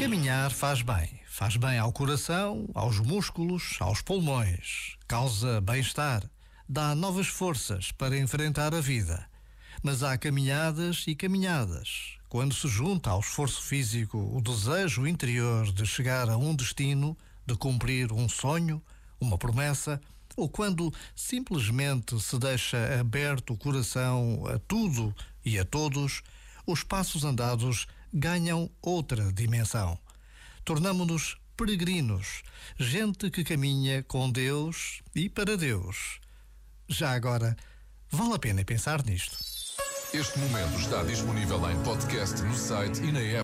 Caminhar faz bem. Faz bem ao coração, aos músculos, aos pulmões. Causa bem-estar. Dá novas forças para enfrentar a vida. Mas há caminhadas e caminhadas. Quando se junta ao esforço físico o desejo interior de chegar a um destino, de cumprir um sonho, uma promessa, ou quando simplesmente se deixa aberto o coração a tudo e a todos, os passos andados ganham outra dimensão. Tornamo-nos peregrinos, gente que caminha com Deus e para Deus. Já agora, vale a pena pensar nisto. Este momento está disponível em podcast no site e na app.